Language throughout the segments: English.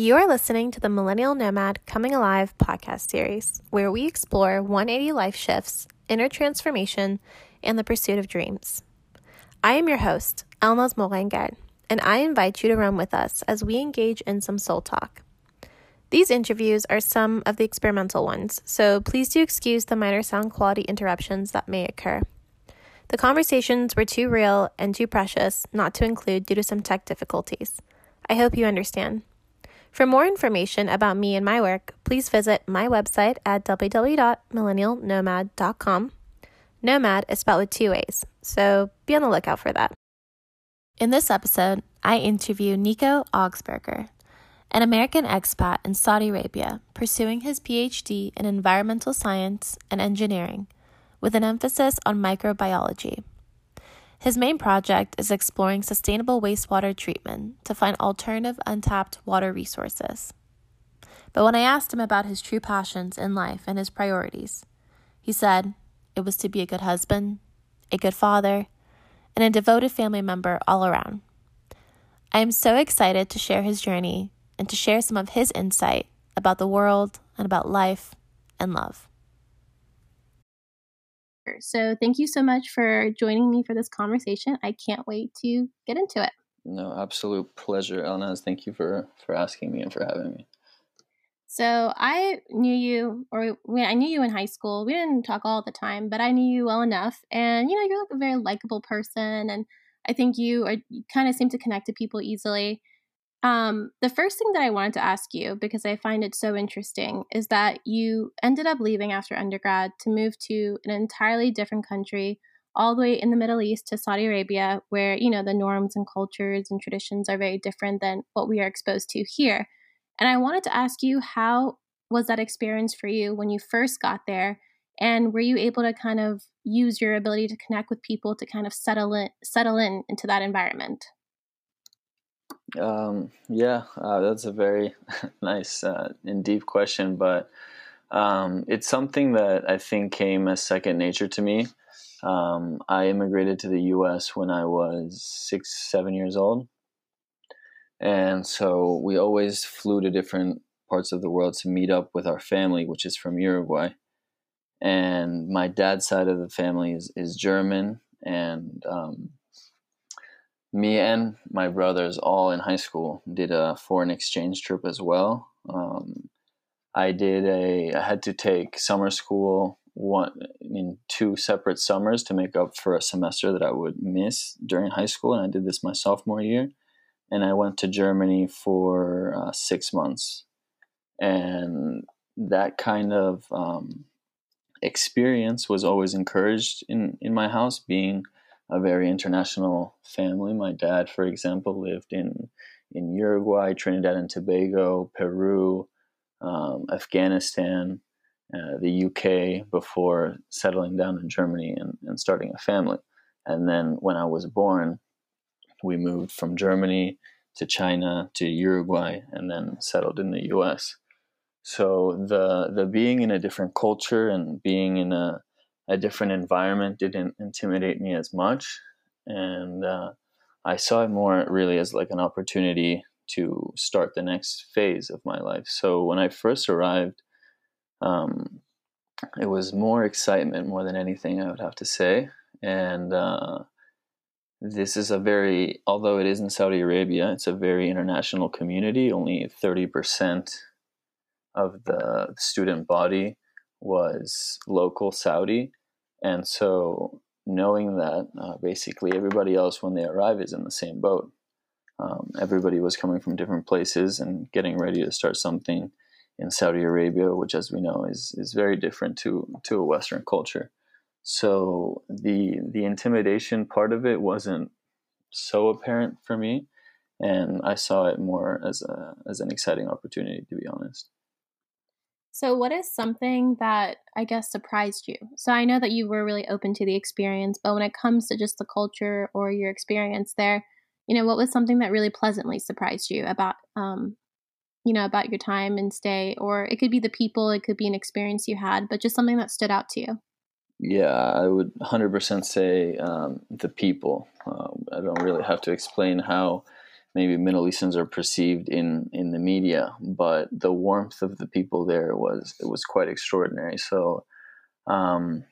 You are listening to the Millennial Nomad Coming Alive podcast series, where we explore 180 life shifts, inner transformation, and the pursuit of dreams. I am your host, Elnaz Morengar, and I invite you to run with us as we engage in some soul talk. These interviews are some of the experimental ones, so please do excuse the minor sound quality interruptions that may occur. The conversations were too real and too precious not to include due to some tech difficulties. I hope you understand. For more information about me and my work, please visit my website at www.millennialnomad.com. Nomad is spelled with two A's, so be on the lookout for that. In this episode, I interview Nico Augsburger, an American expat in Saudi Arabia pursuing his PhD in environmental science and engineering with an emphasis on microbiology. His main project is exploring sustainable wastewater treatment to find alternative untapped water resources. But when I asked him about his true passions in life and his priorities, he said it was to be a good husband, a good father, and a devoted family member all around. I am so excited to share his journey and to share some of his insight about the world and about life and love. So, thank you so much for joining me for this conversation. I can't wait to get into it. No, absolute pleasure, Elnaz. Thank you for for asking me and for having me. So I knew you, or I knew you in high school. We didn't talk all the time, but I knew you well enough. And you know, you're like a very likable person, and I think you are you kind of seem to connect to people easily. Um, the first thing that I wanted to ask you, because I find it so interesting, is that you ended up leaving after undergrad to move to an entirely different country, all the way in the Middle East to Saudi Arabia, where, you know, the norms and cultures and traditions are very different than what we are exposed to here. And I wanted to ask you, how was that experience for you when you first got there? And were you able to kind of use your ability to connect with people to kind of settle in, settle in into that environment? Um, yeah, uh, that's a very nice uh, and deep question, but um, it's something that I think came as second nature to me. Um, I immigrated to the U.S. when I was six, seven years old, and so we always flew to different parts of the world to meet up with our family, which is from Uruguay. And my dad's side of the family is, is German, and um, me and my brothers all in high school did a foreign exchange trip as well. Um, i did a i had to take summer school one in two separate summers to make up for a semester that i would miss during high school and i did this my sophomore year. And i went to germany for uh, six months. And that kind of um, experience was always encouraged in in my house being a very international family. My dad, for example, lived in in Uruguay, Trinidad and Tobago, Peru, um, Afghanistan, uh, the UK before settling down in Germany and, and starting a family. And then when I was born, we moved from Germany to China to Uruguay and then settled in the US. So the the being in a different culture and being in a a different environment didn't intimidate me as much, and uh, I saw it more really as like an opportunity to start the next phase of my life. So when I first arrived, um, it was more excitement more than anything I would have to say, and uh, this is a very although it is in Saudi Arabia, it's a very international community. Only thirty percent of the student body was local Saudi, and so knowing that uh, basically everybody else when they arrive is in the same boat. Um, everybody was coming from different places and getting ready to start something in Saudi Arabia, which, as we know, is is very different to to a Western culture. So the the intimidation part of it wasn't so apparent for me, and I saw it more as a as an exciting opportunity, to be honest. So, what is something that I guess surprised you? So, I know that you were really open to the experience, but when it comes to just the culture or your experience there, you know, what was something that really pleasantly surprised you about, um, you know, about your time and stay? Or it could be the people, it could be an experience you had, but just something that stood out to you. Yeah, I would 100% say um, the people. Um, I don't really have to explain how maybe Middle Easterns are perceived in in the media, but the warmth of the people there was it was quite extraordinary. So, um,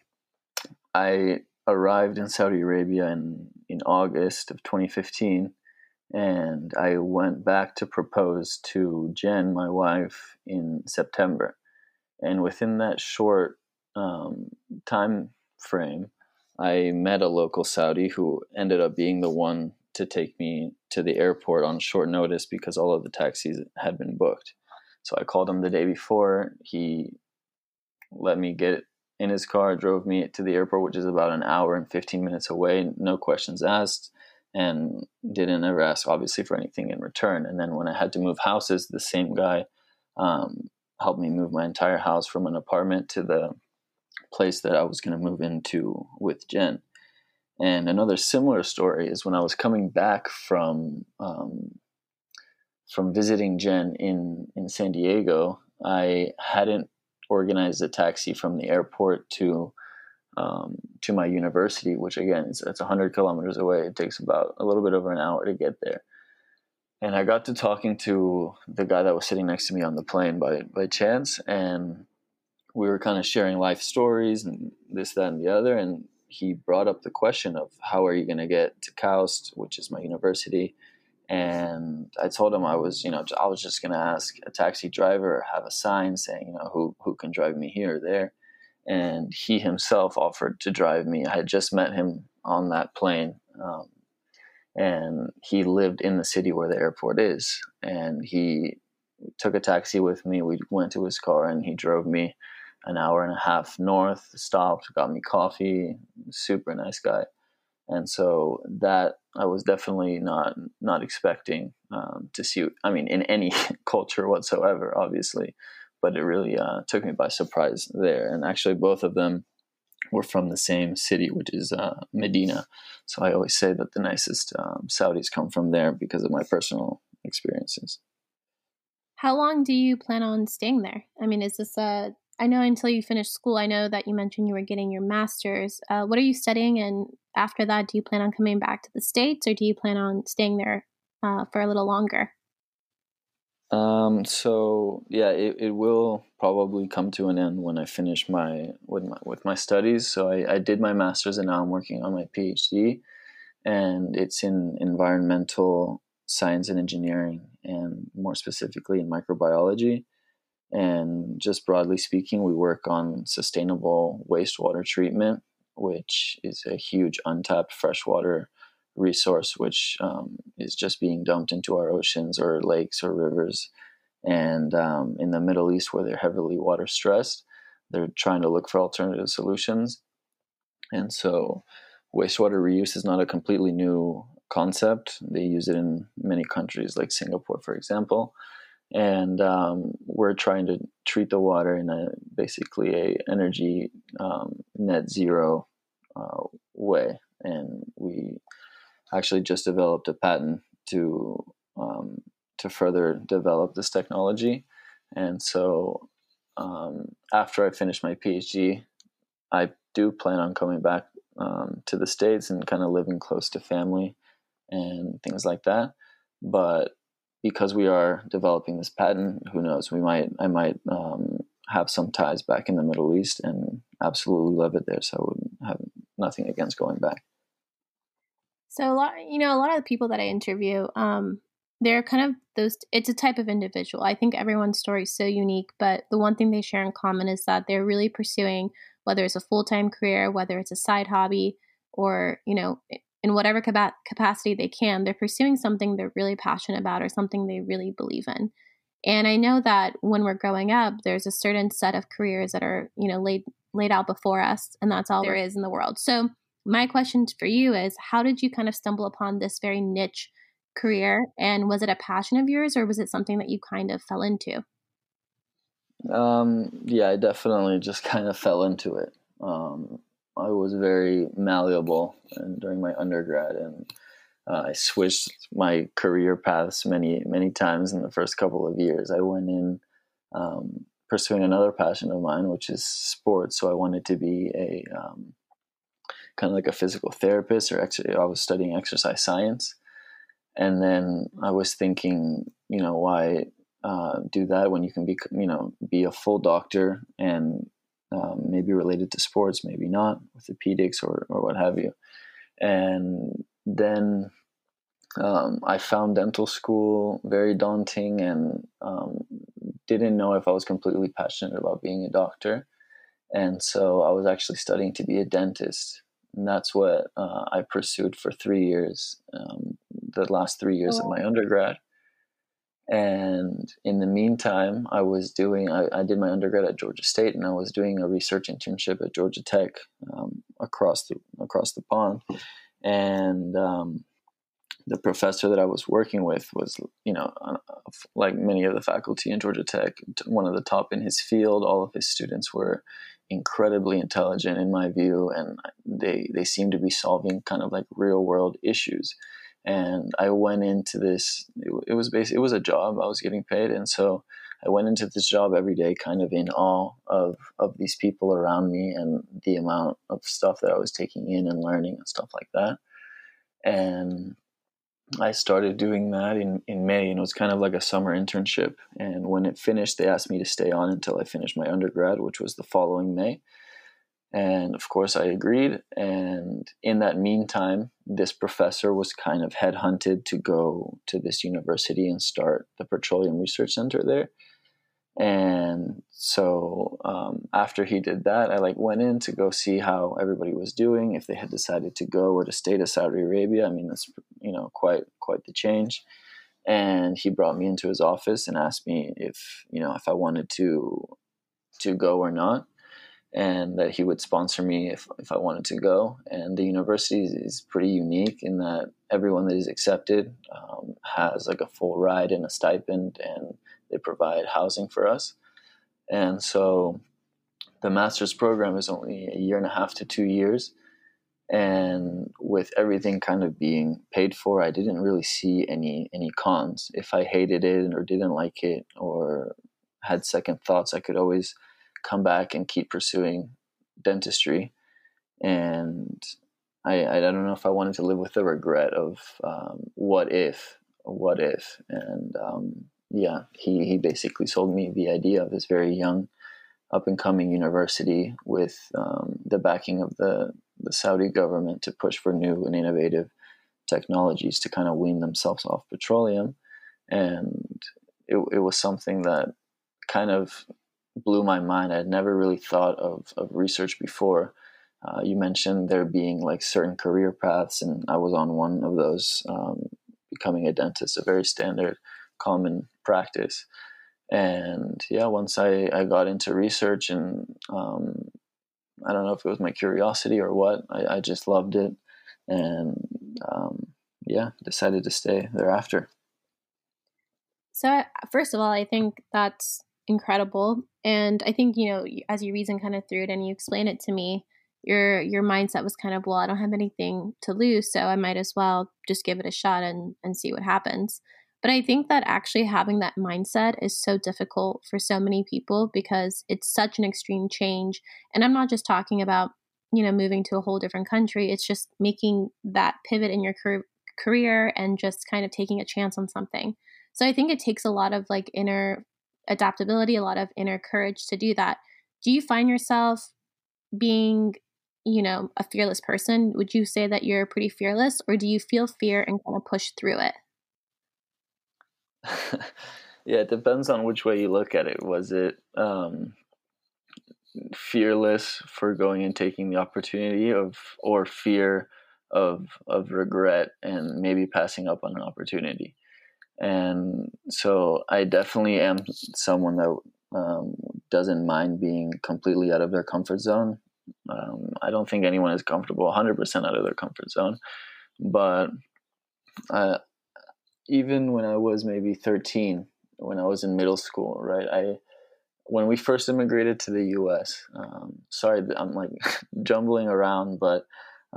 I arrived in Saudi Arabia in in August of 2015, and I went back to propose to Jen, my wife, in September, and within that short um, time frame, I met a local Saudi who ended up being the one to take me to the airport on short notice because all of the taxis had been booked. So I called him the day before. He let me get in his car, drove me to the airport, which is about an hour and 15 minutes away, no questions asked, and didn't ever ask, obviously, for anything in return. And then when I had to move houses, the same guy um, helped me move my entire house from an apartment to the place that I was going to move into with Jen. And another similar story is when I was coming back from um, from visiting Jen in in San Diego, I hadn't organized a taxi from the airport to um, to my university, which again it's, it's 100 kilometers away. It takes about a little bit over an hour to get there. And I got to talking to the guy that was sitting next to me on the plane by by chance, and we were kind of sharing life stories and this, that, and the other. And he brought up the question of how are you going to get to KAUST, which is my university. And I told him I was, you know, I was just going to ask a taxi driver or have a sign saying, you know, who, who can drive me here or there. And he himself offered to drive me. I had just met him on that plane. Um, and he lived in the city where the airport is. And he took a taxi with me. We went to his car and he drove me an hour and a half north, stopped, got me coffee, super nice guy. And so that I was definitely not not expecting um, to see. I mean, in any culture whatsoever, obviously, but it really uh, took me by surprise there. And actually, both of them were from the same city, which is uh, Medina. So I always say that the nicest um, Saudis come from there because of my personal experiences. How long do you plan on staying there? I mean, is this a I know until you finish school, I know that you mentioned you were getting your master's. Uh, what are you studying? And after that, do you plan on coming back to the States or do you plan on staying there uh, for a little longer? Um, so yeah, it, it will probably come to an end when I finish my with my with my studies. So I, I did my master's and now I'm working on my PhD, and it's in environmental science and engineering, and more specifically in microbiology. And just broadly speaking, we work on sustainable wastewater treatment, which is a huge untapped freshwater resource, which um, is just being dumped into our oceans or lakes or rivers. And um, in the Middle East, where they're heavily water stressed, they're trying to look for alternative solutions. And so, wastewater reuse is not a completely new concept. They use it in many countries, like Singapore, for example and um, we're trying to treat the water in a basically a energy um, net zero uh, way. And we actually just developed a patent to um, to further develop this technology. And so um, after I finish my PhD I do plan on coming back um, to the states and kind of living close to family and things like that. But because we are developing this patent, who knows? We might, I might um, have some ties back in the Middle East and absolutely love it there. So I would have nothing against going back. So a lot, you know, a lot of the people that I interview, um, they're kind of those. It's a type of individual. I think everyone's story is so unique, but the one thing they share in common is that they're really pursuing whether it's a full time career, whether it's a side hobby, or you know, in whatever capacity they can, they're pursuing something they're really passionate about or something they really believe in. And I know that when we're growing up, there's a certain set of careers that are, you know, laid laid out before us, and that's all there is in the world. So my question for you is how did you kind of stumble upon this very niche career and was it a passion of yours or was it something that you kind of fell into um, yeah i definitely just kind of fell into it um, I was very malleable and during my undergrad, and uh, I switched my career paths many many times in the first couple of years. I went in um, pursuing another passion of mine, which is sports. So I wanted to be a um, kind of like a physical therapist, or actually, I was studying exercise science. And then I was thinking, you know, why uh, do that when you can be, you know, be a full doctor and um, maybe related to sports, maybe not, orthopedics or, or what have you. And then um, I found dental school very daunting and um, didn't know if I was completely passionate about being a doctor. And so I was actually studying to be a dentist. And that's what uh, I pursued for three years, um, the last three years oh. of my undergrad. And in the meantime, I was doing, I, I, did my undergrad at Georgia State and I was doing a research internship at Georgia Tech um, across, the, across the pond. And um, the professor that I was working with was, you know, uh, like many of the faculty in Georgia Tech, one of the top in his field. All of his students were incredibly intelligent, in my view, and they they seemed to be solving kind of like real world issues. And I went into this. It, was basically it was a job. I was getting paid, and so I went into this job every day, kind of in awe of of these people around me and the amount of stuff that I was taking in and learning and stuff like that. And I started doing that in, in May, and it was kind of like a summer internship. And when it finished, they asked me to stay on until I finished my undergrad, which was the following May. And of course, I agreed. And in that meantime, this professor was kind of headhunted to go to this university and start the Petroleum Research Center there. And so um, after he did that i like went in to go see how everybody was doing if they had decided to go or to stay to saudi arabia. I mean that's you know quite quite the change. And he brought me into his office and asked me if you know if i wanted to to go or not and that he would sponsor me if, if i wanted to go and the university is pretty unique in that everyone that is accepted um, has like a full ride and a stipend and they provide housing for us. And so the master's program is only a year and a half to two years. And with everything kind of being paid for, I didn't really see any any cons. If I hated it or didn't like it or had second thoughts, I could always come back and keep pursuing dentistry. And I, I don't know if I wanted to live with the regret of um, what if, what if, and um, yeah, he, he basically sold me the idea of this very young, up and coming university with um, the backing of the, the Saudi government to push for new and innovative technologies to kind of wean themselves off petroleum. And it, it was something that kind of blew my mind. I'd never really thought of, of research before. Uh, you mentioned there being like certain career paths, and I was on one of those, um, becoming a dentist, a very standard common practice. And yeah, once I, I got into research and um, I don't know if it was my curiosity or what, I, I just loved it. And um, yeah, decided to stay thereafter. So, first of all, I think that's incredible. And I think, you know, as you reason kind of through it and you explain it to me, your your mindset was kind of, well, I don't have anything to lose, so I might as well just give it a shot and, and see what happens. But I think that actually having that mindset is so difficult for so many people because it's such an extreme change. And I'm not just talking about, you know, moving to a whole different country, it's just making that pivot in your car- career and just kind of taking a chance on something. So I think it takes a lot of like inner adaptability, a lot of inner courage to do that. Do you find yourself being, you know, a fearless person? Would you say that you're pretty fearless or do you feel fear and kind of push through it? yeah, it depends on which way you look at it. Was it um, fearless for going and taking the opportunity of, or fear of of regret and maybe passing up on an opportunity? And so I definitely am someone that um, doesn't mind being completely out of their comfort zone. Um, I don't think anyone is comfortable 100% out of their comfort zone, but uh, even when I was maybe 13, when I was in middle school, right? I when we first immigrated to the U.S. Um, sorry, I'm like jumbling around, but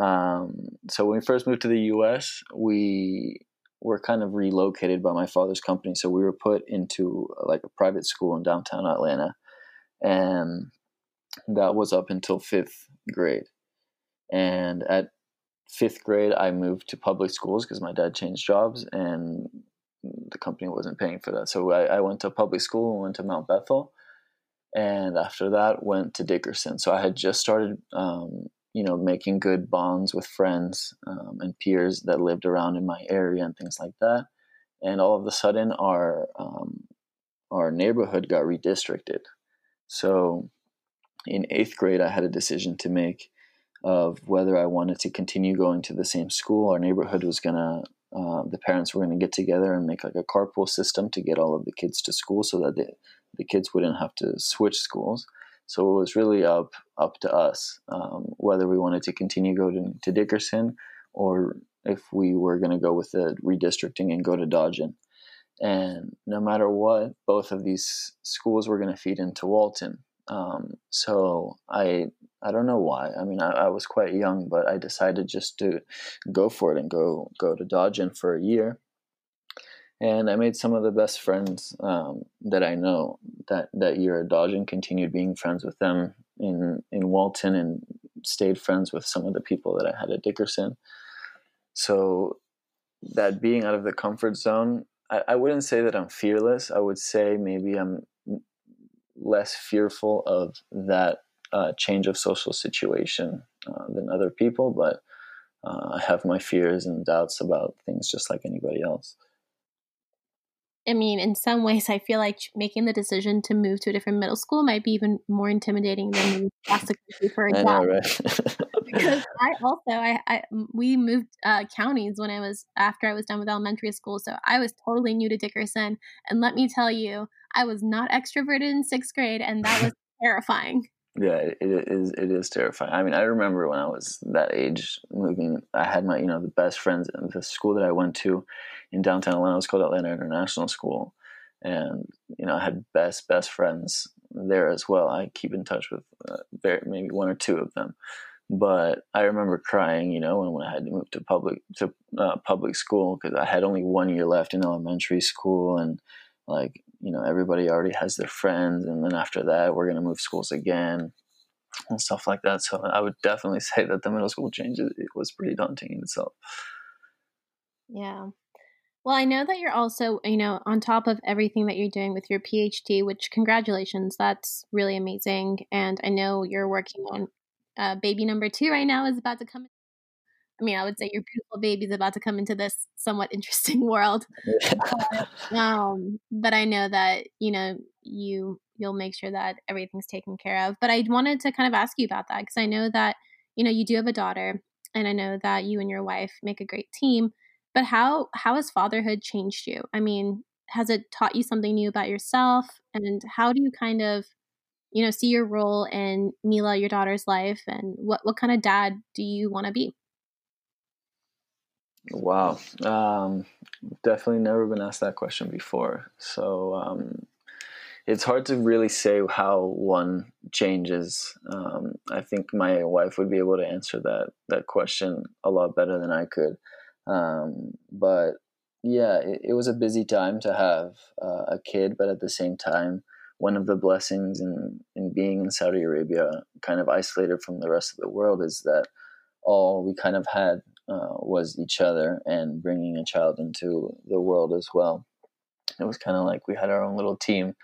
um, so when we first moved to the U.S., we were kind of relocated by my father's company, so we were put into like a private school in downtown Atlanta, and that was up until fifth grade. And at fifth grade, I moved to public schools because my dad changed jobs and the company wasn't paying for that. So I, I went to public school and went to Mount Bethel. And after that, went to Dickerson. So I had just started, um, you know, making good bonds with friends um, and peers that lived around in my area and things like that. And all of a sudden, our um, our neighborhood got redistricted. So in eighth grade, I had a decision to make of whether I wanted to continue going to the same school. Our neighborhood was gonna, uh, the parents were gonna get together and make like a carpool system to get all of the kids to school, so that the the kids wouldn't have to switch schools. So it was really up up to us um, whether we wanted to continue going to, Dickerson or if we were going to go with the redistricting and go to Dodgen. And no matter what, both of these schools were going to feed into Walton. Um, so I I don't know why. I mean, I, I, was quite young, but I decided just to go for it and go go to Dodgen for a year. And I made some of the best friends um, that I know that that year at Dodgen. Continued being friends with them in in Walton, and stayed friends with some of the people that I had at Dickerson. So that being out of the comfort zone, I, I wouldn't say that I'm fearless. I would say maybe I'm less fearful of that uh, change of social situation uh, than other people, but uh, I have my fears and doubts about things just like anybody else. I mean, in some ways, I feel like making the decision to move to a different middle school might be even more intimidating than moving across the country for a job. Right? because I also, I, I we moved uh, counties when I was after I was done with elementary school, so I was totally new to Dickerson. And let me tell you, I was not extroverted in sixth grade, and that was terrifying. Yeah, it is. It is terrifying. I mean, I remember when I was that age, moving. I had my, you know, the best friends. The school that I went to in downtown Atlanta was called Atlanta International School, and you know, I had best best friends there as well. I keep in touch with uh, very, maybe one or two of them. But I remember crying, you know, when, when I had to move to public to uh, public school because I had only one year left in elementary school, and like you know everybody already has their friends and then after that we're going to move schools again and stuff like that. So i would definitely say that the middle school change it was pretty daunting in itself. Yeah. Well i know that you're also you know on top of everything that you're doing with your phd which congratulations that's really amazing and i know you're working on uh, baby number two right now is about to come I mean, I would say your beautiful baby is about to come into this somewhat interesting world. but, um, but I know that you know you you'll make sure that everything's taken care of. But I wanted to kind of ask you about that because I know that you know you do have a daughter, and I know that you and your wife make a great team. But how how has fatherhood changed you? I mean, has it taught you something new about yourself? And how do you kind of you know see your role in Mila, your daughter's life, and what what kind of dad do you want to be? Wow. Um, definitely never been asked that question before. So um, it's hard to really say how one changes. Um, I think my wife would be able to answer that that question a lot better than I could. Um, but yeah, it, it, was a busy time to have uh, a kid, but at the same time, one of the blessings in, in being in Saudi Arabia, kind of isolated from the rest of the world, is that all we kind of had uh, was each other and bringing a child into the world as well. It was kind of like we had our own little team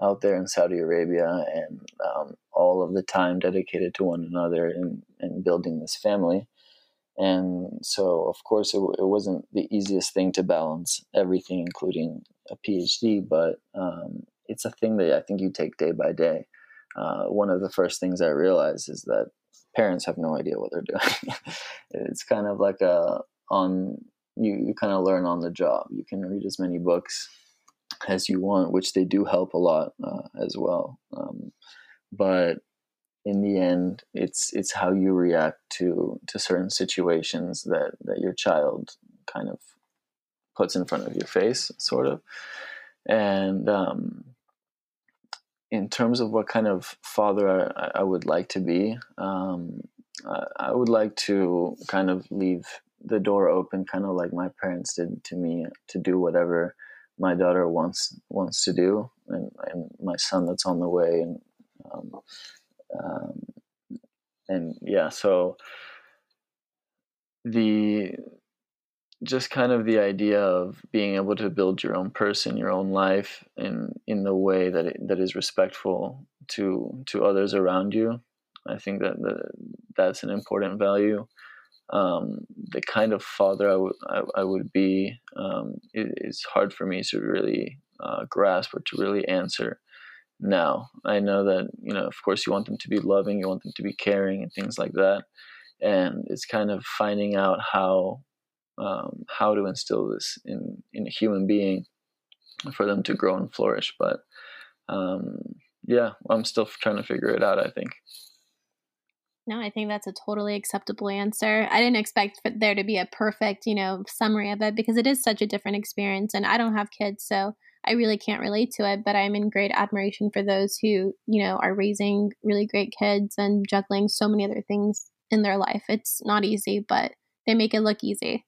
out there in Saudi Arabia and um, all of the time dedicated to one another and, and building this family. And so, of course, it, it wasn't the easiest thing to balance everything, including a PhD, but um, it's a thing that I think you take day by day. Uh, one of the first things I realized is that parents have no idea what they're doing. it's kind of like a on you, you kind of learn on the job. You can read as many books as you want, which they do help a lot uh, as well. Um, but in the end, it's it's how you react to to certain situations that that your child kind of puts in front of your face, sort of. And um, in terms of what kind of father I, I would like to be, um, I, I would like to kind of leave the door open, kind of like my parents did to me, to do whatever my daughter wants wants to do, and, and my son that's on the way, and um, um, and yeah, so the just kind of the idea of being able to build your own person, your own life in in the way that it, that is respectful to to others around you. I think that the, that's an important value. Um, the kind of father I would I, I would be um, is hard for me to really uh, grasp or to really answer now. I know that you know, of course, you want them to be loving, you want them to be caring, and things like that. And it's kind of finding out how um, how to instill this in in a human being for them to grow and flourish. But um, yeah, I'm still trying to figure it out. I think. No, I think that's a totally acceptable answer. I didn't expect there to be a perfect, you know, summary of it because it is such a different experience, and I don't have kids, so I really can't relate to it. But I'm in great admiration for those who, you know, are raising really great kids and juggling so many other things in their life. It's not easy, but they make it look easy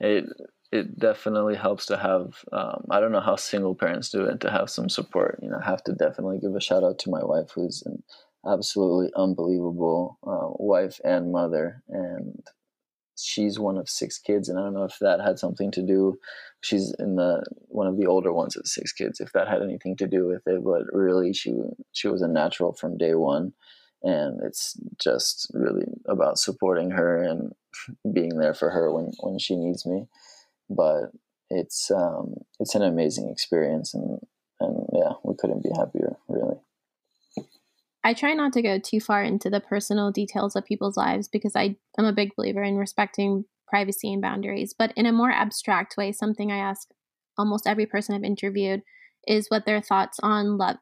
it it definitely helps to have um, i don't know how single parents do it to have some support you know i have to definitely give a shout out to my wife who's an absolutely unbelievable uh, wife and mother and she's one of six kids and i don't know if that had something to do she's in the one of the older ones of six kids if that had anything to do with it but really she she was a natural from day one and it's just really about supporting her and being there for her when when she needs me. But it's um, it's an amazing experience, and and yeah, we couldn't be happier, really. I try not to go too far into the personal details of people's lives because I am a big believer in respecting privacy and boundaries. But in a more abstract way, something I ask almost every person I've interviewed is what their thoughts on love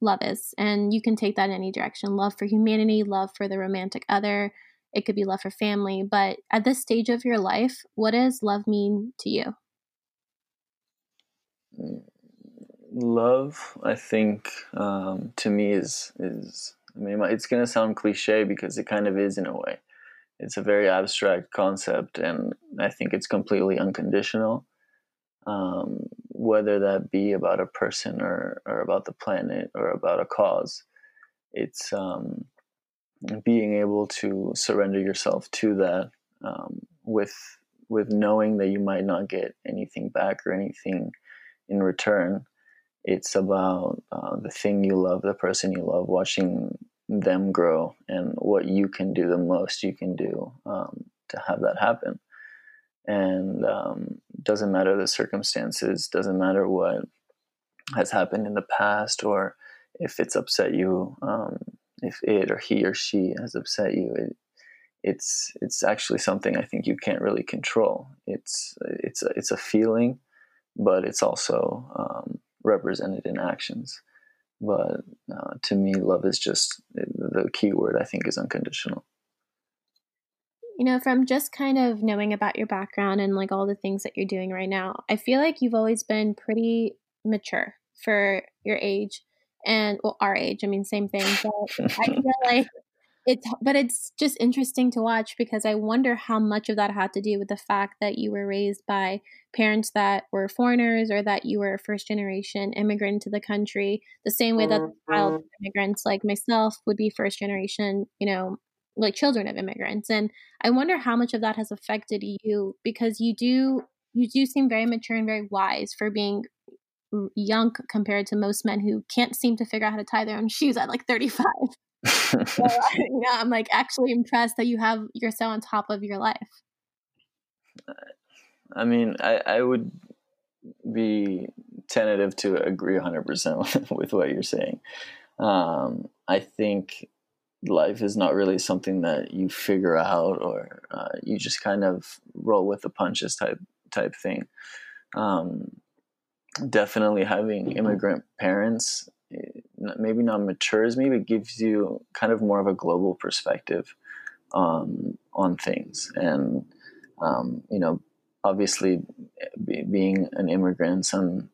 love is. And you can take that in any direction love for humanity, love for the romantic other. It could be love for family. But at this stage of your life, what does love mean to you? Love, I think, um, to me is is. I mean, it's going to sound cliche because it kind of is in a way. It's a very abstract concept, and I think it's completely unconditional. Um, whether that be about a person or, or about the planet or about a cause. It's um, being able to surrender yourself to that um, with with knowing that you might not get anything back or anything in return. It's about uh, the thing you love, the person you love, watching them grow, and what you can do the most you can do um, to have that happen and um, doesn't matter the circumstances doesn't matter what has happened in the past or if it's upset you um, if it or he or she has upset you it, it's it's actually something I think you can't really control. It's it's a, it's a feeling but it's also um, represented in actions. But uh, to me love is just the key word I think is unconditional you know, from just kind of knowing about your background and like all the things that you're doing right now, I feel like you've always been pretty mature for your age and well, our age. I mean, same thing. But I feel like it's, but it's just interesting to watch because I wonder how much of that had to do with the fact that you were raised by parents that were foreigners or that you were a first generation immigrant to the country, the same way that the child mm-hmm. immigrants like myself would be first generation, you know, like children of immigrants and i wonder how much of that has affected you because you do you do seem very mature and very wise for being young compared to most men who can't seem to figure out how to tie their own shoes at like 35 so, you know i'm like actually impressed that you have you're so on top of your life. I mean i i would be tentative to agree 100% with what you're saying. Um, i think life is not really something that you figure out or uh, you just kind of roll with the punches type type thing. Um, definitely having immigrant parents eh, maybe not matures me, but gives you kind of more of a global perspective um, on things. And um, you know, obviously, be, being an immigrant, son,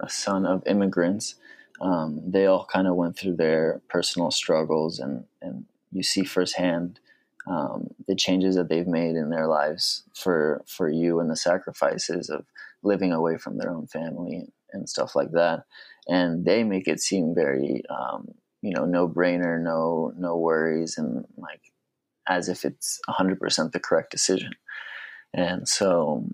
a son of immigrants, um, they all kind of went through their personal struggles, and and you see firsthand um, the changes that they've made in their lives for for you, and the sacrifices of living away from their own family and stuff like that. And they make it seem very, um, you know, no brainer, no no worries, and like as if it's 100% the correct decision. And so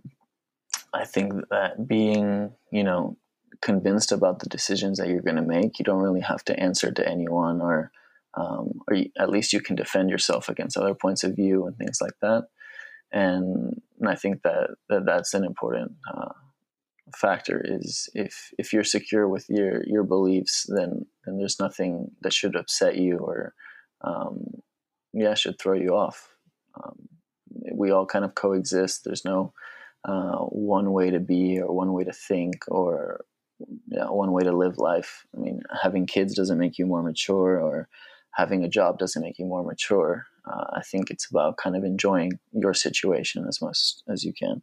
I think that being, you know, convinced about the decisions that you're going to make, you don't really have to answer to anyone or, um, or you, at least you can defend yourself against other points of view and things like that. And, and I think that, that that's an important uh, factor is if if you're secure with your your beliefs then then there's nothing that should upset you or um, yeah should throw you off um, we all kind of coexist there's no uh, one way to be or one way to think or yeah, one way to live life i mean having kids doesn't make you more mature or having a job doesn't make you more mature uh, i think it's about kind of enjoying your situation as much as you can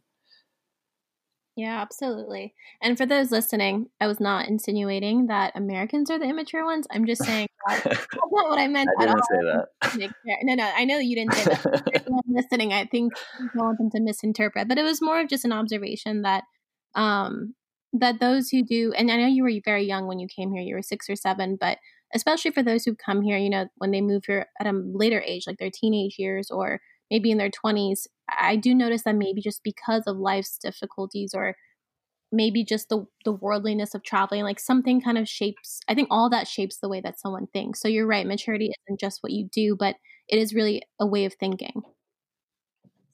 yeah, absolutely. And for those listening, I was not insinuating that Americans are the immature ones. I'm just saying that, that's not what I meant. I didn't say that. No, no, I know you didn't say that. listening, I think I don't want them to misinterpret, but it was more of just an observation that um, that those who do, and I know you were very young when you came here, you were six or seven, but especially for those who come here, you know, when they move here at a later age, like their teenage years or maybe in their 20s, I do notice that maybe just because of life's difficulties or maybe just the the worldliness of traveling like something kind of shapes i think all that shapes the way that someone thinks. So you're right maturity isn't just what you do but it is really a way of thinking.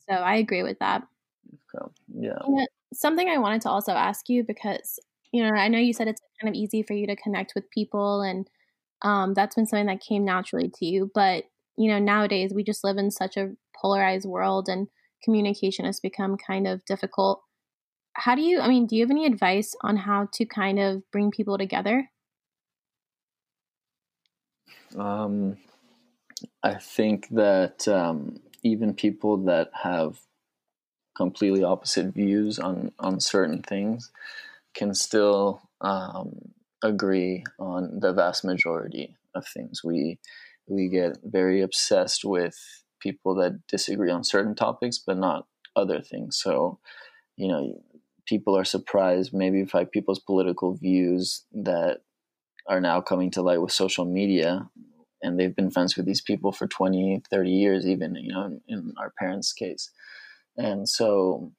So i agree with that yeah know, something i wanted to also ask you because you know i know you said it's kind of easy for you to connect with people and um, that's been something that came naturally to you but you know nowadays we just live in such a polarized world and communication has become kind of difficult. How do you, I mean, do you have any advice on how to kind of bring people together? Um, I think that um, even people that have completely opposite views on, on certain things can still um, agree on the vast majority of things. We we get very obsessed with people that disagree on certain topics, but not other things. So, you know, people are surprised maybe by people's political views that are now coming to light with social media and they've been friends with these people for 20 30 years even you know in, in our parents case and so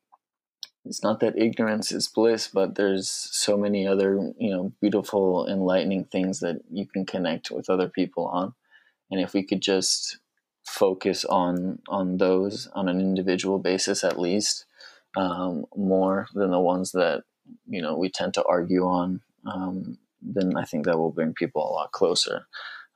it's not that ignorance is bliss but there's so many other you know beautiful enlightening things that you can connect with other people on. And if we could just focus on on those on an individual basis at least um, more than the ones that you know we tend to argue on um, then I think that will bring people a lot closer.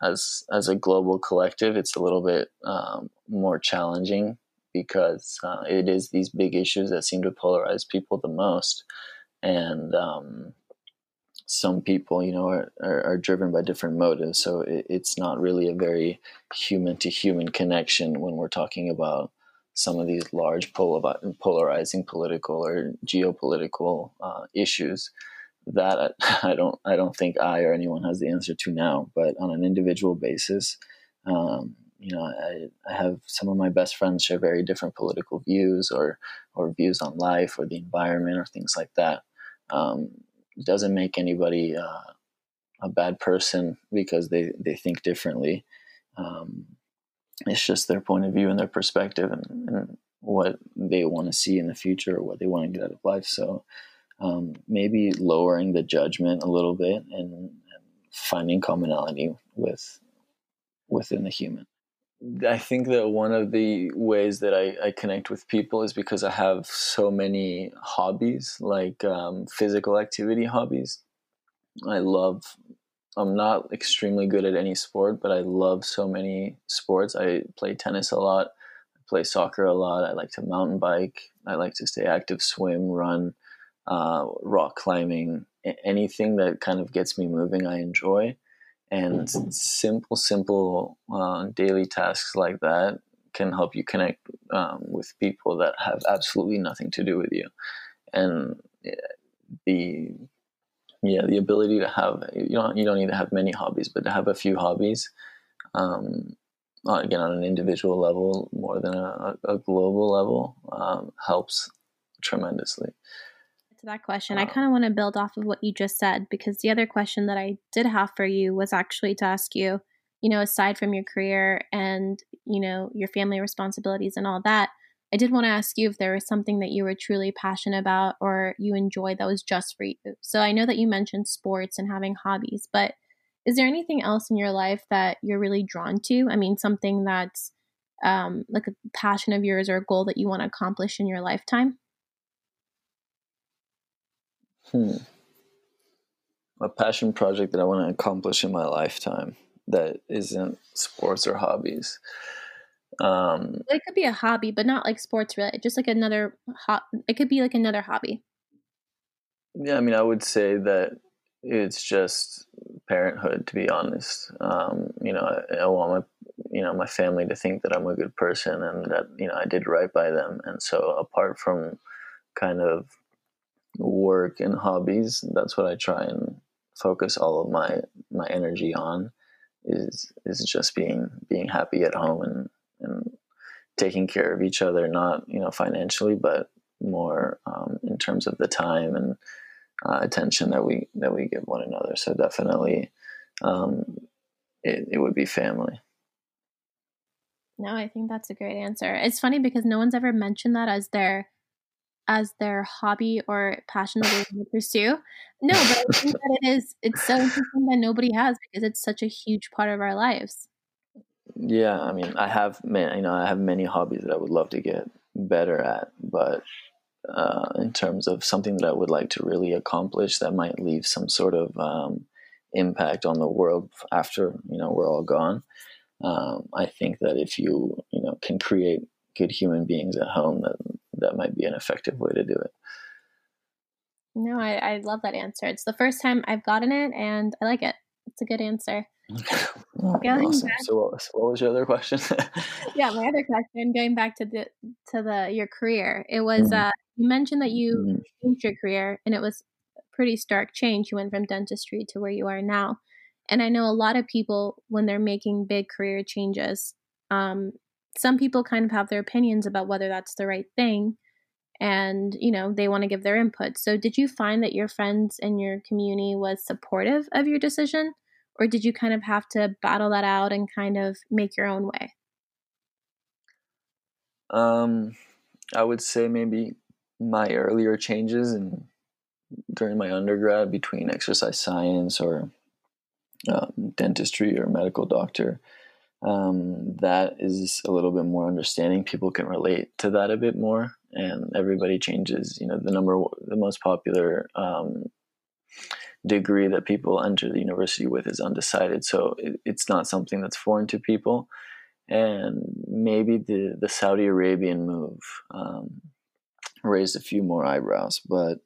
As as a global collective it's a little bit um, more challenging because uh, it is these big issues that seem to polarize people the most and um, some people, you know, are, are, are, driven by different motives. So it, it's not really a very human to human connection when we're talking about some of these large polarizing political or geopolitical uh, issues that I don't I don't think I or anyone has the answer to now. But on an individual basis, um, you know, I, I have some of my best friends share very different political views or or views on life or the environment or things like that. Um, doesn't make anybody uh, a bad person because they, they think differently. Um, it's just their point of view and their perspective and, and what they want to see in the future or what they want to get out of life. So um, maybe lowering the judgment a little bit and, and finding commonality with within the human. I think that one of the ways that I, I, connect with people is because I have so many hobbies, like um, physical activity hobbies. I love, I'm not extremely good at any sport, but I love so many sports. I play tennis a lot, I play soccer a lot, I like to mountain bike, I like to stay active, swim, run, uh, rock climbing, anything that kind of gets me moving, I enjoy and simple simple uh, daily tasks like that can help you connect um, with people that have absolutely nothing to do with you. And the yeah the ability to have you don't you don't need to have many hobbies but to have a few hobbies um, again on an individual level more than a, a global level um, helps tremendously to that question, I kind of want to build off of what you just said because the other question that I did have for you was actually to ask you, you know, aside from your career and, you know, your family responsibilities and all that, I did want to ask you if there was something that you were truly passionate about or you enjoyed that was just for you. So I know that you mentioned sports and having hobbies, but is there anything else in your life that you're really drawn to? I mean, something that's um, like a passion of yours or a goal that you want to accomplish in your lifetime? Hmm. A passion project that I want to accomplish in my lifetime that isn't sports or hobbies. Um, it could be a hobby, but not like sports related. Just like another hot. It could be like another hobby. Yeah, I mean, I would say that it's just parenthood. To be honest, um, you know, I, I, want my you know my family to think that I'm a good person and that you know I did right by them. And so, apart from kind of work and hobbies, that's what I try and focus all of my my energy on is is just being being happy at home and and taking care of each other, not you know financially, but more um, in terms of the time and uh, attention that we that we give one another. So definitely, um, it, it would be family. No, I think that's a great answer. It's funny because no one's ever mentioned that as their as their hobby or passion that they pursue. No, but I think that it is it's so interesting that nobody has because it's such a huge part of our lives. Yeah, I mean, I have man, you know, I have many hobbies that I would love to get better at, but uh, in terms of something that I would like to really accomplish that might leave some sort of um, impact on the world after you know we're all gone. Um, I think that if you you know can create good human beings at home, that that might be an effective way to do it. No, I, I love that answer. It's the first time I've gotten it, and I like it. It's a good answer. awesome. So what, was, what was your other question? yeah, my other question, going back to the to the your career, it was mm-hmm. uh, you mentioned that you mm-hmm. changed your career, and it was a pretty stark change. You went from dentistry to where you are now, and I know a lot of people when they're making big career changes, um, some people kind of have their opinions about whether that's the right thing, and you know they want to give their input. So, did you find that your friends and your community was supportive of your decision? or did you kind of have to battle that out and kind of make your own way? Um, I would say maybe my earlier changes and during my undergrad between exercise science or um, dentistry or medical doctor. Um, that is a little bit more understanding. People can relate to that a bit more, and everybody changes. You know, the number, the most popular um, degree that people enter the university with is undecided. So it, it's not something that's foreign to people. And maybe the, the Saudi Arabian move um, raised a few more eyebrows, but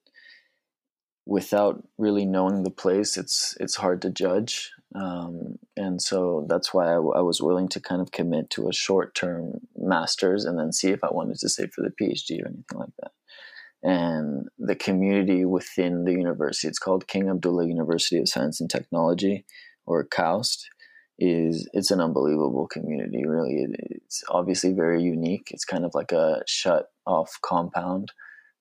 without really knowing the place, it's it's hard to judge. Um, and so that's why I, I, was willing to kind of commit to a short term master's and then see if I wanted to stay for the PhD or anything like that and the community within the university. It's called King Abdullah University of Science and Technology, or KAUST. Is it's an unbelievable community. Really, it's obviously very unique. It's kind of like a shut off compound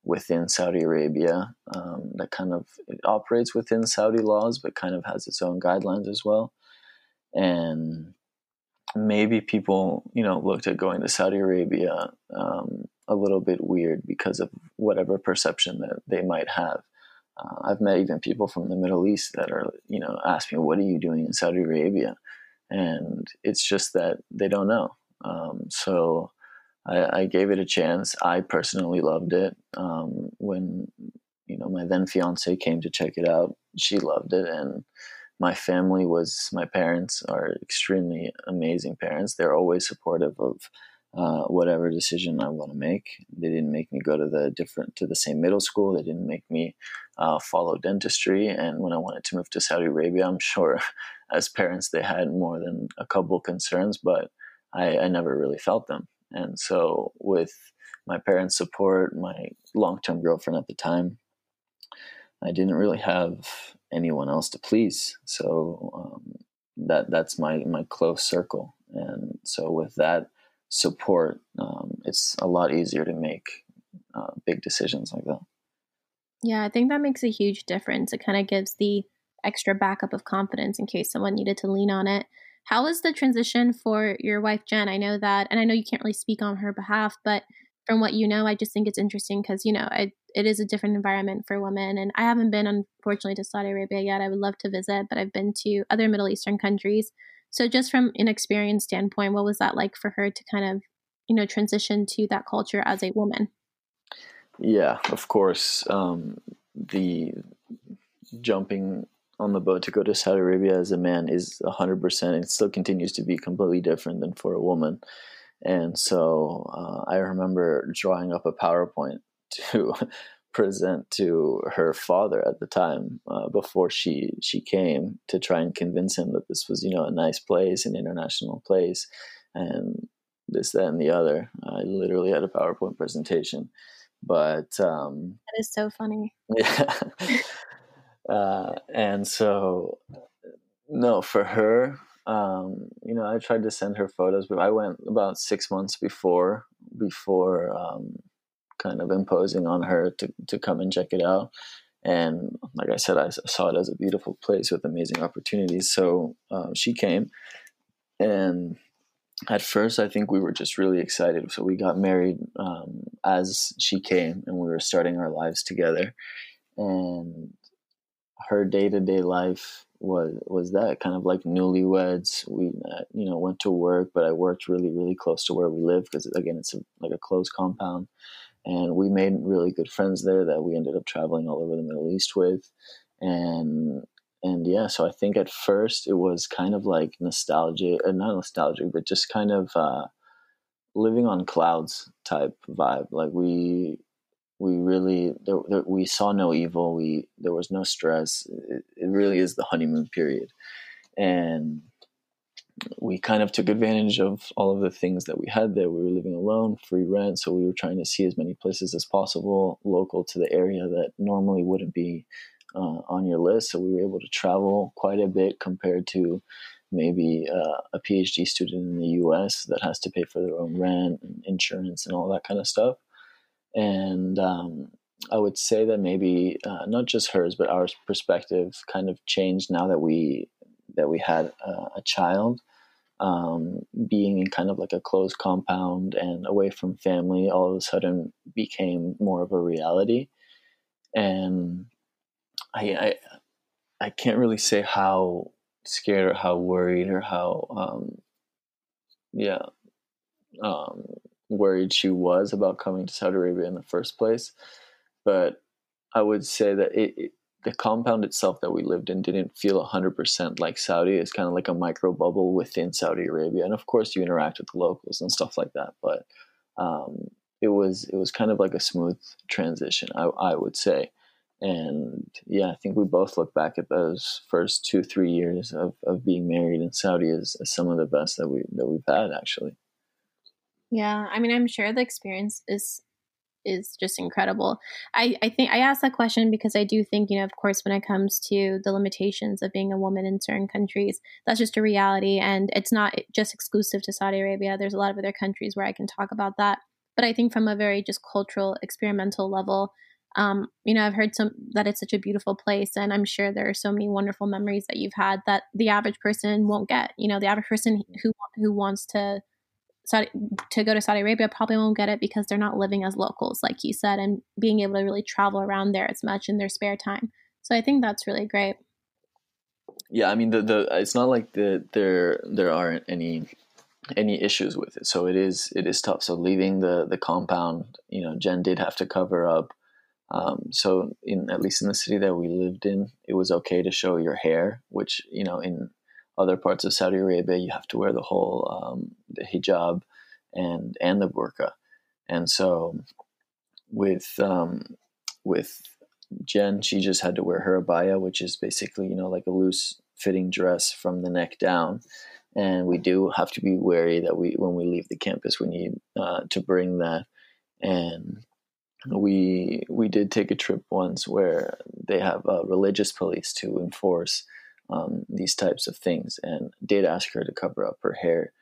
within Saudi Arabia um, that kind of it operates within Saudi laws, but kind of has its own guidelines as well. And maybe people, you know, looked at going to Saudi Arabia um, a little bit weird because of whatever perception that they might have. Uh, I've met even people from the Middle East that are, you know, ask me, "What are you doing in Saudi Arabia?" And it's just that they don't know. Um, so I, I, gave it a chance. I personally loved it. Um, when you know my then fiance came to check it out, she loved it, and my family was my parents are extremely amazing parents. They're always supportive of uh, whatever decision I want to make. They didn't make me go to the different to the same middle school. They didn't make me uh, follow dentistry. And when I wanted to move to Saudi Arabia, I'm sure as parents they had more than a couple concerns, but I, I never really felt them. And so with my parents' support, my long-term girlfriend at the time, I didn't really have anyone else to please. So um, that that's my my close circle. And so with that support, um, it's a lot easier to make uh, big decisions like that. Yeah, I think that makes a huge difference. It kind of gives the extra backup of confidence in case someone needed to lean on it. How was the transition for your wife, Jen? I know that, and I know you can't really speak on her behalf, but from what you know, I just think it's interesting because, you know, I, it is a different environment for women. And I haven't been, unfortunately, to Saudi Arabia yet. I would love to visit, but I've been to other Middle Eastern countries. So, just from an experience standpoint, what was that like for her to kind of, you know, transition to that culture as a woman? Yeah, of course. Um, the jumping on the boat to go to Saudi Arabia as a man is 100%. It still continues to be completely different than for a woman. And so uh, I remember drawing up a PowerPoint to present to her father at the time uh, before she she came to try and convince him that this was you know a nice place, an international place, and this that and the other. I literally had a PowerPoint presentation, but um, that is so funny. Yeah, uh, and so no, for her, um, you know, I tried to send her photos, but I went about six months before before um, kind of imposing on her to to come and check it out. And like I said, I saw it as a beautiful place with amazing opportunities. So uh, she came, and at first, I think we were just really excited. So we got married um, as she came, and we were starting our lives together. And her day to day life was was that kind of like newlyweds. We uh, you know went to work, but I worked really really close to where we live because again it's a, like a closed compound, and we made really good friends there that we ended up traveling all over the Middle East with, and and yeah, so I think at first it was kind of like nostalgia, uh, not nostalgic, but just kind of uh, living on clouds type vibe. Like we we really there, there, we saw no evil we there was no stress. It, it, really is the honeymoon period. And we kind of took advantage of all of the things that we had there. We were living alone free rent so we were trying to see as many places as possible local to the area that normally wouldn't be uh, on your list. So we were able to travel quite a bit compared to maybe uh, a phd student in the us that has to pay for their own rent and insurance and all that kind of stuff and um, I would say that maybe uh, not just hers, but our perspective kind of changed now that we that we had uh, a child. Um, being in kind of like a closed compound and away from family, all of a sudden became more of a reality, and I I, I can't really say how scared or how worried or how um, yeah um, worried she was about coming to Saudi Arabia in the first place. But I would say that it, it, the compound itself that we lived in didn't feel 100% like Saudi. It's kind of like a micro bubble within Saudi Arabia. And of course, you interact with the locals and stuff like that. But um, it was it was kind of like a smooth transition, I, I would say. And yeah, I think we both look back at those first two three years of, of being married in Saudi as, as some of the best that we that we've had actually. Yeah, I mean, I'm sure the experience is is just incredible. I, I think I asked that question because I do think, you know, of course, when it comes to the limitations of being a woman in certain countries, that's just a reality. And it's not just exclusive to Saudi Arabia. There's a lot of other countries where I can talk about that. But I think from a very just cultural, experimental level, um, you know, I've heard some that it's such a beautiful place, and I'm sure there are so many wonderful memories that you've had that the average person won't get. You know, the average person who who wants to Saudi, to go to Saudi Arabia probably won't get it because they're not living as locals, like you said, and being able to really travel around there as much in their spare time. So I think that's really great. Yeah, I mean the the it's not like the there there aren't any any issues with it. So it is it is tough. So leaving the the compound, you know, Jen did have to cover up. Um, so in at least in the city that we lived in, it was okay to show your hair, which you know in other parts of Saudi Arabia, you have to wear the whole um, the hijab and and the burqa. And so with um, with Jen, she just had to wear her abaya, which is basically you know like a loose fitting dress from the neck down. And we do have to be wary that we when we leave the campus, we need uh, to bring that. And we we did take a trip once where they have a religious police to enforce um, these types of things and did ask her to cover up her hair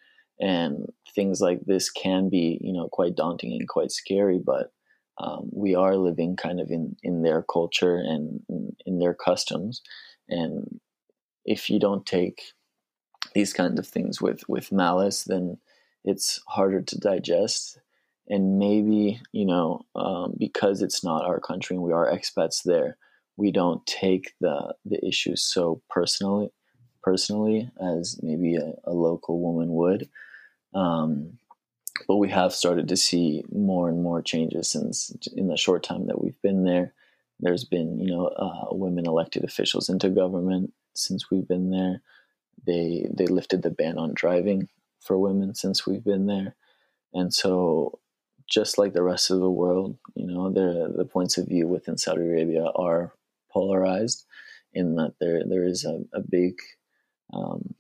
and things like this can be you know quite daunting and quite scary but um, we are living kind of in in their culture and in, their customs and if you don't take these kinds of things with with malice, then it's harder to digest. And maybe you know um, because it's not our country and we are expats there, we don't take the the issues so personally personally as maybe a, a local woman would. Um, but we have started to see more and more changes since in the short time that we've been there. There's been, you know, uh, women elected officials into government since we've been there. They they lifted the ban on driving for women since we've been there, and so just like the rest of the world, you know, the the points of view within Saudi Arabia are polarized in that there there is a, a big um,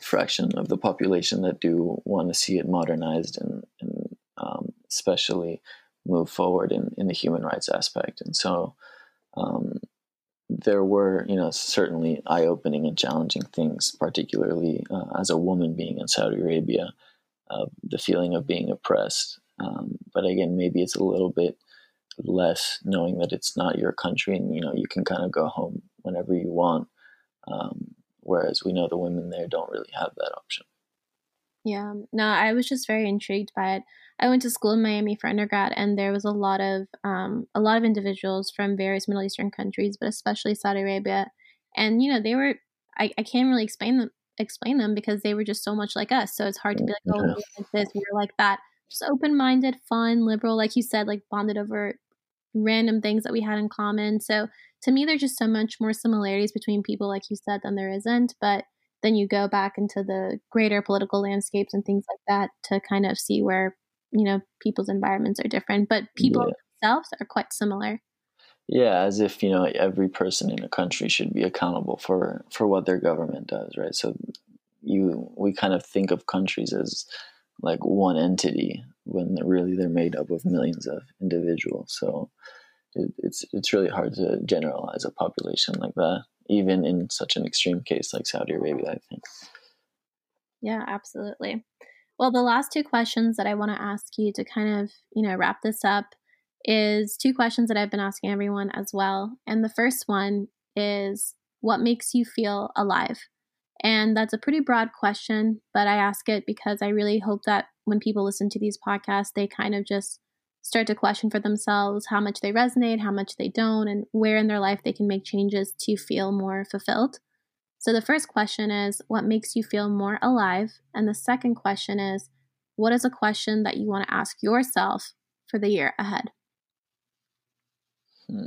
fraction of the population that do want to see it modernized and, and um, especially move forward in, in the human rights aspect. And so um, there were, you know, certainly eye opening and challenging things, particularly uh, as a woman being in Saudi Arabia, uh, the feeling of being oppressed. Um, but again, maybe it's a little bit less knowing that it's not your country and, you know, you can kind of go home whenever you want. Um, whereas we know the women there don't really have that option. Yeah, no, I was just very intrigued by it. I went to school in Miami for undergrad, and there was a lot of um, a lot of individuals from various Middle Eastern countries, but especially Saudi Arabia. And you know, they were I, I can't really explain them explain them because they were just so much like us. So it's hard to be like, oh, we're like this, we're like that. Just open minded, fun, liberal, like you said, like bonded over random things that we had in common. So to me, there's just so much more similarities between people, like you said, than there isn't. But then you go back into the greater political landscapes and things like that to kind of see where, you know, people's environments are different. But people yeah. themselves are quite similar. Yeah, as if, you know, every person in a country should be accountable for, for what their government does, right? So you we kind of think of countries as like one entity when they're really they're made up of millions of individuals. So it, it's it's really hard to generalize a population like that, even in such an extreme case like Saudi Arabia. I think. Yeah, absolutely. Well, the last two questions that I want to ask you to kind of you know wrap this up is two questions that I've been asking everyone as well. And the first one is, what makes you feel alive? And that's a pretty broad question, but I ask it because I really hope that when people listen to these podcasts, they kind of just start to question for themselves how much they resonate, how much they don't, and where in their life they can make changes to feel more fulfilled. So the first question is, what makes you feel more alive? And the second question is, what is a question that you want to ask yourself for the year ahead? Hmm.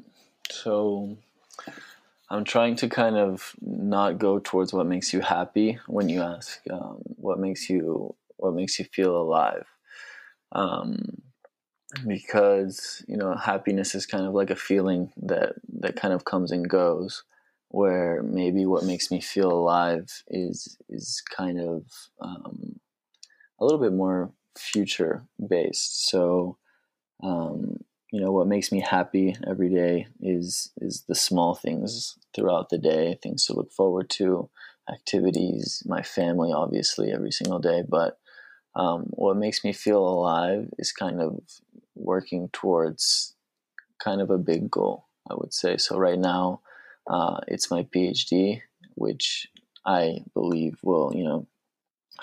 So I'm trying to kind of not go towards what makes you happy when you ask um, what makes you what makes you feel alive. Um, because you know happiness is kind of like a feeling that that kind of comes and goes where maybe what makes me feel alive is is kind of um, a little bit more future based so um, you know what makes me happy every day is is the small things throughout the day things to look forward to activities my family obviously every single day but um, what makes me feel alive is kind of working towards kind of a big goal, I would say. So right now, uh, it's my PhD, which I believe will, you know,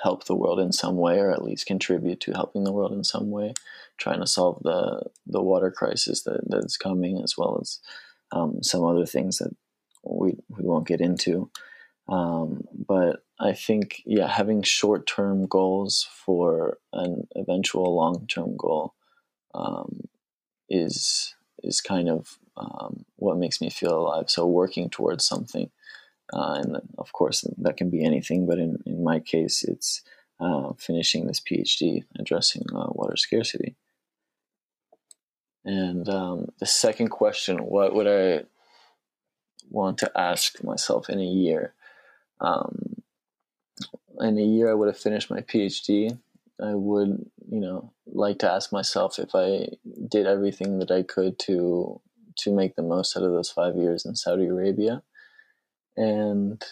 help the world in some way, or at least contribute to helping the world in some way, trying to solve the the water crisis that that's coming, as well as um, some other things that we we won't get into. Um, but I think, yeah, having short term goals for an eventual long term goal um, is is kind of um, what makes me feel alive. So working towards something, uh, and of course that can be anything. But in in my case, it's uh, finishing this PhD addressing uh, water scarcity. And um, the second question: What would I want to ask myself in a year? Um, in a year, I would have finished my PhD. I would, you know, like to ask myself if I did everything that I could to to make the most out of those five years in Saudi Arabia, and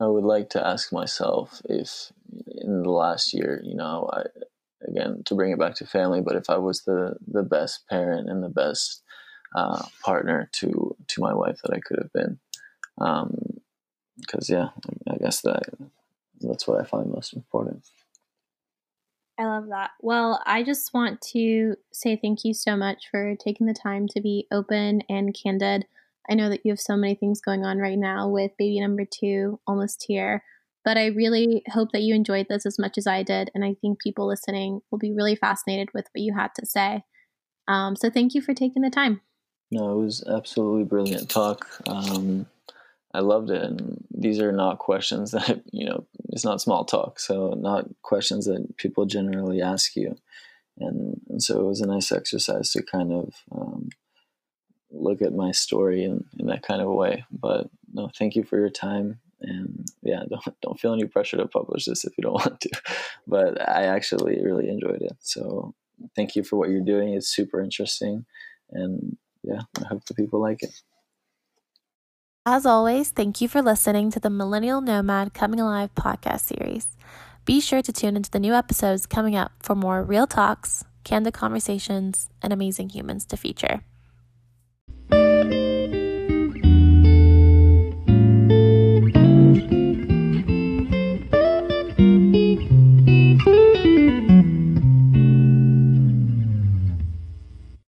I would like to ask myself if in the last year, you know, I again to bring it back to family, but if I was the the best parent and the best uh, partner to to my wife that I could have been, because yeah, I guess that that's what I find most important. I love that. Well, I just want to say thank you so much for taking the time to be open and candid. I know that you have so many things going on right now with baby number two almost here, but I really hope that you enjoyed this as much as I did. And I think people listening will be really fascinated with what you had to say. Um, so thank you for taking the time. No, it was absolutely brilliant talk. Um, I loved it. And these are not questions that, you know, it's not small talk. So, not questions that people generally ask you. And, and so it was a nice exercise to kind of um, look at my story in, in that kind of way. But no, thank you for your time. And yeah, don't, don't feel any pressure to publish this if you don't want to. But I actually really enjoyed it. So thank you for what you're doing. It's super interesting. And yeah, I hope the people like it. As always, thank you for listening to the Millennial Nomad Coming Alive podcast series. Be sure to tune into the new episodes coming up for more real talks, candid conversations, and amazing humans to feature.